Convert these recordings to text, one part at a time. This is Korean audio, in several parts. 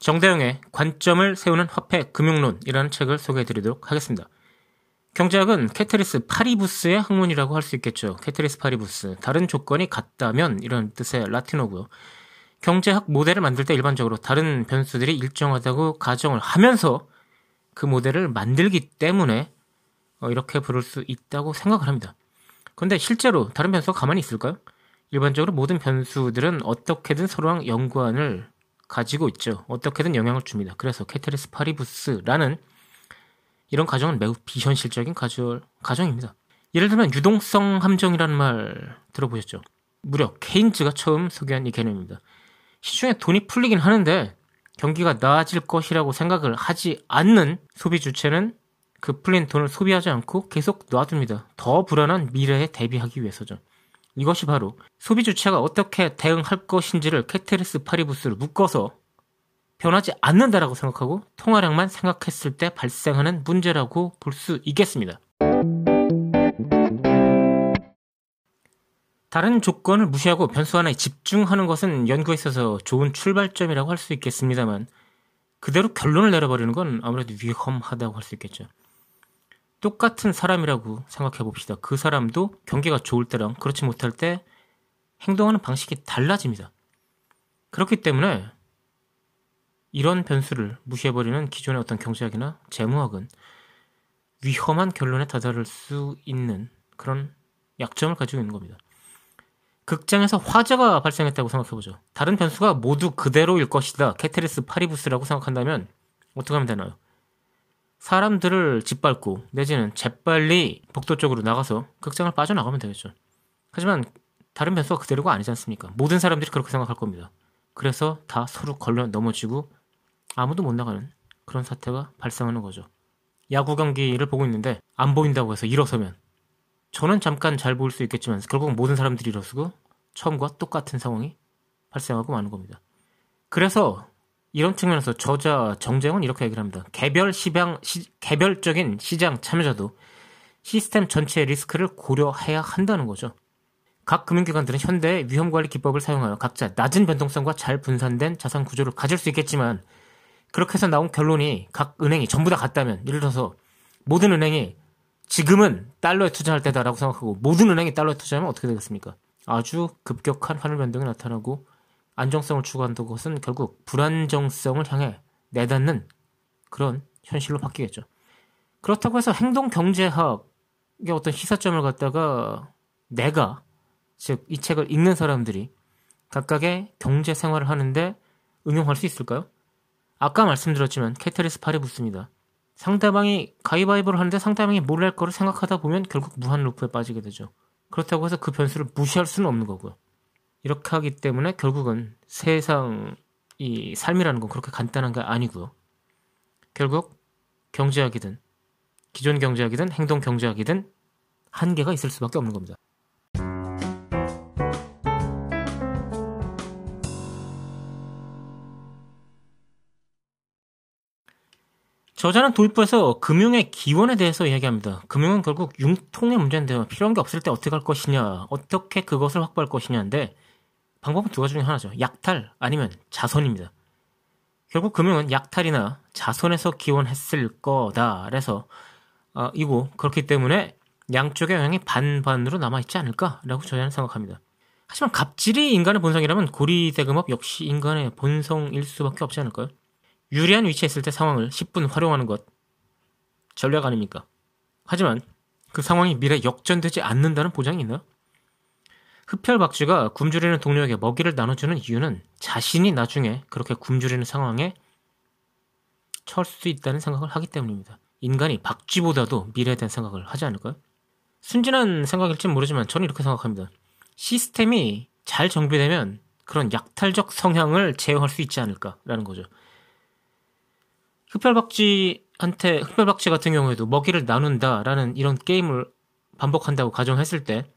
정대영의 관점을 세우는 화폐 금융론이라는 책을 소개해 드리도록 하겠습니다. 경제학은 ceteris paribus의 학문이라고 할 수 있겠죠. ceteris paribus. 다른 조건이 같다면 이런 뜻의 라틴어고요. 경제학 모델을 만들 때 일반적으로 다른 변수들이 일정하다고 가정을 하면서 그 모델을 만들기 때문에 어, 이렇게 부를 수 있다고 생각을 합니다. 그런데 실제로 다른 변수가 가만히 있을까요? 일반적으로 모든 변수들은 어떻게든 서로랑 연관을 가지고 있죠. 어떻게든 영향을 줍니다. 그래서 ceteris paribus라는 이런 가정은 매우 비현실적인 가정, 가정입니다. 예를 들면 유동성 함정이라는 말 들어보셨죠? 무려 케인즈가 처음 소개한 이 개념입니다. 시중에 돈이 풀리긴 하는데 경기가 나아질 것이라고 생각을 하지 않는 소비 주체는 그 풀린 돈을 소비하지 않고 계속 놔둡니다. 더 불안한 미래에 대비하기 위해서죠. 이것이 바로 소비 주체가 어떻게 대응할 것인지를 캐테리스 파리부스를 묶어서 변하지 않는다라고 생각하고 통화량만 생각했을 때 발생하는 문제라고 볼 수 있겠습니다. 다른 조건을 무시하고 변수 하나에 집중하는 것은 연구에 있어서 좋은 출발점이라고 할 수 있겠습니다만 그대로 결론을 내려버리는 건 아무래도 위험하다고 할 수 있겠죠. 똑같은 사람이라고 생각해 봅시다. 그 사람도 경기가 좋을 때랑 그렇지 못할 때 행동하는 방식이 달라집니다. 그렇기 때문에 이런 변수를 무시해버리는 기존의 어떤 경제학이나 재무학은 위험한 결론에 다다를 수 있는 그런 약점을 가지고 있는 겁니다. 극장에서 화재가 발생했다고 생각해보죠. 다른 변수가 모두 그대로일 것이다. ceteris paribus라고 생각한다면 어떻게 하면 되나요? 사람들을 짓밟고 내지는 재빨리 복도 쪽으로 나가서 극장을 빠져나가면 되겠죠. 하지만 다른 변수가 그대로가 아니지 않습니까? 모든 사람들이 그렇게 생각할 겁니다. 그래서 다 서로 걸려 넘어지고 아무도 못 나가는 그런 사태가 발생하는 거죠. 야구 경기를 보고 있는데 안 보인다고 해서 일어서면 저는 잠깐 잘 보일 수 있겠지만 결국 모든 사람들이 일어서고 처음과 똑같은 상황이 발생하고 마는 겁니다. 그래서 이런 측면에서 저자 정재훈은 이렇게 얘기를 합니다. 개별 시장, 시, 개별적인 시장 참여자도 시스템 전체의 리스크를 고려해야 한다는 거죠. 각 금융기관들은 현대의 위험관리 기법을 사용하여 각자 낮은 변동성과 잘 분산된 자산 구조를 가질 수 있겠지만 그렇게 해서 나온 결론이 각 은행이 전부 다 같다면 예를 들어서 모든 은행이 지금은 달러에 투자할 때다라고 생각하고 모든 은행이 달러에 투자하면 어떻게 되겠습니까? 아주 급격한 환율 변동이 나타나고 안정성을 추구한다는 것은 결국 불안정성을 향해 내닫는 그런 현실로 바뀌겠죠. 그렇다고 해서 행동 경제학의 어떤 시사점을 갖다가 내가 즉 이 책을 읽는 사람들이 각각의 경제 생활을 하는데 응용할 수 있을까요? 아까 말씀드렸지만 ceteris paribus입니다. 상대방이 가위바위보를 하는데 상대방이 뭘할 거를 생각하다 보면 결국 무한 루프에 빠지게 되죠. 그렇다고 해서 그 변수를 무시할 수는 없는 거고요. 이렇게 하기 때문에 결국은 세상 이 삶이라는 건 그렇게 간단한 게 아니고요. 결국 경제학이든 기존 경제학이든 행동 경제학이든 한계가 있을 수밖에 없는 겁니다. 저자는 도입부에서 금융의 기원에 대해서 이야기합니다. 금융은 결국 융통의 문제인데요. 필요한 게 없을 때 어떻게 할 것이냐, 어떻게 그것을 확보할 것이냐인데 방법은 두 가지 중에 하나죠. 약탈 아니면 자선입니다. 결국 금융은 약탈이나 자선에서 기원했을 거다. 그래서 어, 이고 그렇기 때문에 양쪽의 영향이 반반으로 남아있지 않을까라고 저자는 생각합니다. 하지만 갑질이 인간의 본성이라면 고리대금업 역시 인간의 본성일 수밖에 없지 않을까요? 유리한 위치에 있을 때 상황을 10분 활용하는 것 전략 아닙니까? 하지만 그 상황이 미래 역전되지 않는다는 보장이 있나요? 흡혈박쥐가 굶주리는 동료에게 먹이를 나눠주는 이유는 자신이 나중에 그렇게 굶주리는 상황에 처할 수 있다는 생각을 하기 때문입니다. 인간이 박쥐보다도 미래에 대한 생각을 하지 않을까요? 순진한 생각일지 모르지만 저는 이렇게 생각합니다. 시스템이 잘 정비되면 그런 약탈적 성향을 제어할 수 있지 않을까라는 거죠. 흑별박쥐한테 흑별박쥐 같은 경우에도 먹이를 나눈다라는 이런 게임을 반복한다고 가정했을 때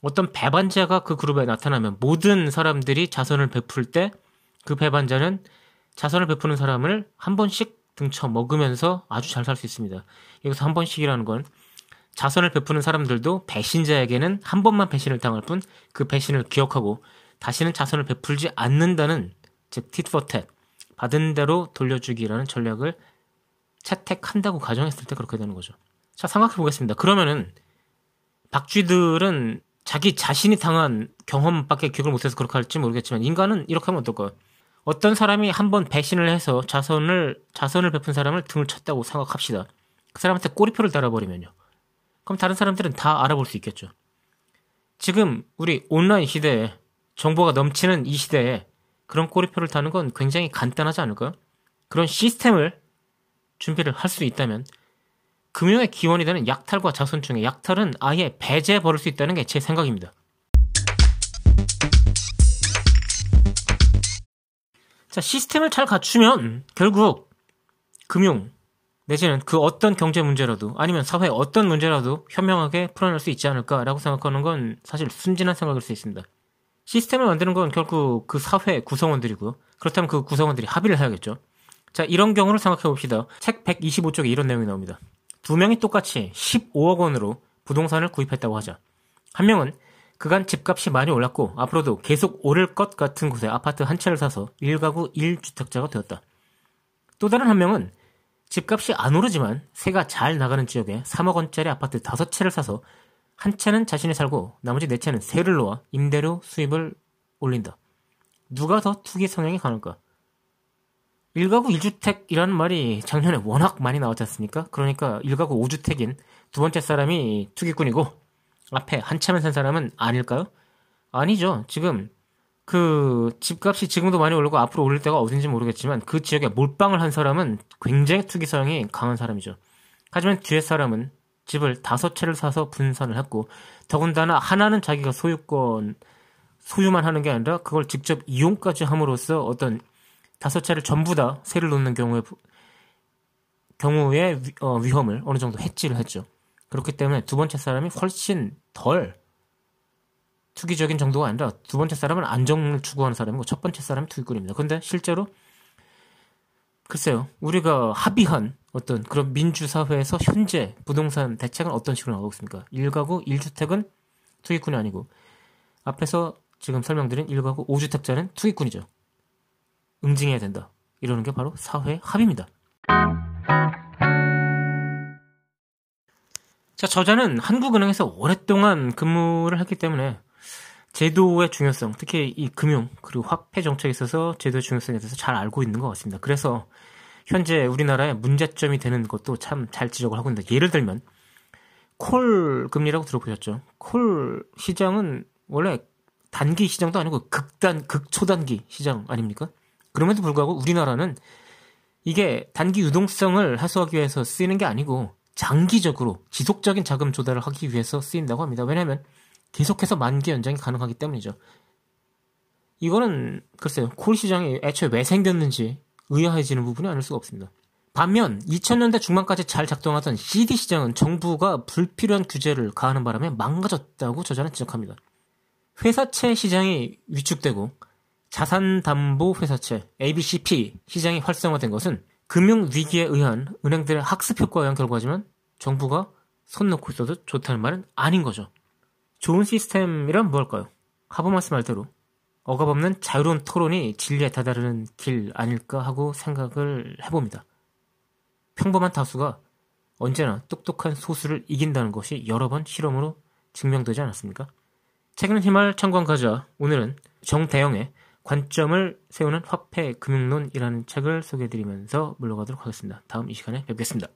어떤 배반자가 그 그룹에 나타나면 모든 사람들이 자선을 베풀 때 그 배반자는 자선을 베푸는 사람을 한 번씩 등쳐 먹으면서 아주 잘 살 수 있습니다. 여기서 한 번씩이라는 건 자선을 베푸는 사람들도 배신자에게는 한 번만 배신을 당할 뿐 그 배신을 기억하고 다시는 자선을 베풀지 않는다는 즉 tit 받은 대로 돌려주기라는 전략을 채택한다고 가정했을 때 그렇게 되는 거죠. 자 생각해 보겠습니다. 그러면은 박쥐들은 자기 자신이 당한 경험밖에 기억을 못해서 그렇게 할지 모르겠지만 인간은 이렇게 하면 어떨까요? 어떤 사람이 한 번 배신을 해서 자선을 자선을 베푼 사람을 등을 쳤다고 생각합시다. 그 사람한테 꼬리표를 달아버리면요. 그럼 다른 사람들은 다 알아볼 수 있겠죠. 지금 우리 온라인 시대에 정보가 넘치는 이 시대에 그런 꼬리표를 다는 건 굉장히 간단하지 않을까요? 그런 시스템을 준비를 할 수 있다면 금융의 기원이 되는 약탈과 자선 중에 약탈은 아예 배제해 버릴 수 있다는 게 제 생각입니다. 자, 시스템을 잘 갖추면 결국 금융 내지는 그 어떤 경제 문제라도 아니면 사회 어떤 문제라도 현명하게 풀어낼 수 있지 않을까라고 생각하는 건 사실 순진한 생각일 수 있습니다. 시스템을 만드는 건 결국 그 사회 구성원들이고요. 그렇다면 그 구성원들이 합의를 해야겠죠. 자, 이런 경우를 생각해 봅시다. 책 125쪽에 이런 내용이 나옵니다. 두 명이 똑같이 15억 원으로 부동산을 구입했다고 하자. 한 명은 그간 집값이 많이 올랐고 앞으로도 계속 오를 것 같은 곳에 아파트 한 채를 사서 1가구 1주택자가 되었다. 또 다른 한 명은 집값이 안 오르지만 새가 잘 나가는 지역에 3억 원짜리 아파트 5채를 사서 한 채는 자신이 살고 나머지 4채는 세를 놓아 임대료 수입을 올린다. 누가 더 투기 성향이 강할까? 1가구 1주택이라는 말이 작년에 워낙 많이 나왔지 않습니까? 그러니까 1가구 5주택인 두 번째 사람이 투기꾼이고 앞에 한참을 산 사람은 아닐까요? 아니죠. 지금 그 집값이 지금도 많이 오르고 앞으로 오를 때가 어딘지 모르겠지만 그 지역에 몰빵을 한 사람은 굉장히 투기 성향이 강한 사람이죠. 하지만 뒤에 사람은 집을 다섯 채를 사서 분산을 했고 더군다나 하나는 자기가 소유권 소유만 하는 게 아니라 그걸 직접 이용까지 함으로써 어떤 다섯 차를 전부 다 세를 놓는 경우에 경우의 위, 어, 위험을 어느 정도 해지를 했죠. 그렇기 때문에 두 번째 사람이 훨씬 덜 투기적인 정도가 아니라 두 번째 사람은 안정을 추구하는 사람이고 첫 번째 사람은 투기꾼입니다. 근데 실제로 글쎄요, 우리가 합의한 어떤 그런 민주사회에서 현재 부동산 대책은 어떤 식으로 나오고 있습니까? 1가구 1주택은 투기꾼이 아니고 앞에서 지금 설명드린 1가구 5주택자는 투기꾼이죠. 응징해야 된다. 이러는 게 바로 사회 합의입니다. 자, 저자는 한국은행에서 오랫동안 근무를 했기 때문에 제도의 중요성, 특히 이 금융 그리고 화폐 정책에 있어서 제도의 중요성에 대해서 잘 알고 있는 것 같습니다. 그래서 현재 우리나라의 문제점이 되는 것도 참 잘 지적을 하고 있는데 예를 들면 콜 금리라고 들어보셨죠? 콜 시장은 원래 단기 시장도 아니고 극단 극초단기 시장 아닙니까? 그럼에도 불구하고 우리나라는 이게 단기 유동성을 해소하기 위해서 쓰이는 게 아니고 장기적으로 지속적인 자금 조달을 하기 위해서 쓰인다고 합니다. 왜냐하면 계속해서 만기 연장이 가능하기 때문이죠. 이거는 글쎄요 콜 시장이 애초에 왜 생겼는지 의아해지는 부분이 아닐 수가 없습니다. 반면 2000년대 중반까지 잘 작동하던 CD 시장은 정부가 불필요한 규제를 가하는 바람에 망가졌다고 저자는 지적합니다. 회사채 시장이 위축되고 자산담보회사채 ABCP 시장이 활성화된 것은 금융위기에 의한 은행들의 학습 효과에 의한 결과지만 정부가 손 놓고 있어도 좋다는 말은 아닌 거죠. 좋은 시스템이란 무엇일까요? 하버마스 말대로 억압없는 자유로운 토론이 진리에 다다르는 길 아닐까 하고 생각을 해봅니다. 평범한 다수가 언제나 똑똑한 소수를 이긴다는 것이 여러 번 실험으로 증명되지 않았습니까? 책은 힘을 참고한 가자 오늘은 정대영의 관점을 세우는 화폐 금융론이라는 책을 소개해드리면서 물러가도록 하겠습니다. 다음 이 시간에 뵙겠습니다.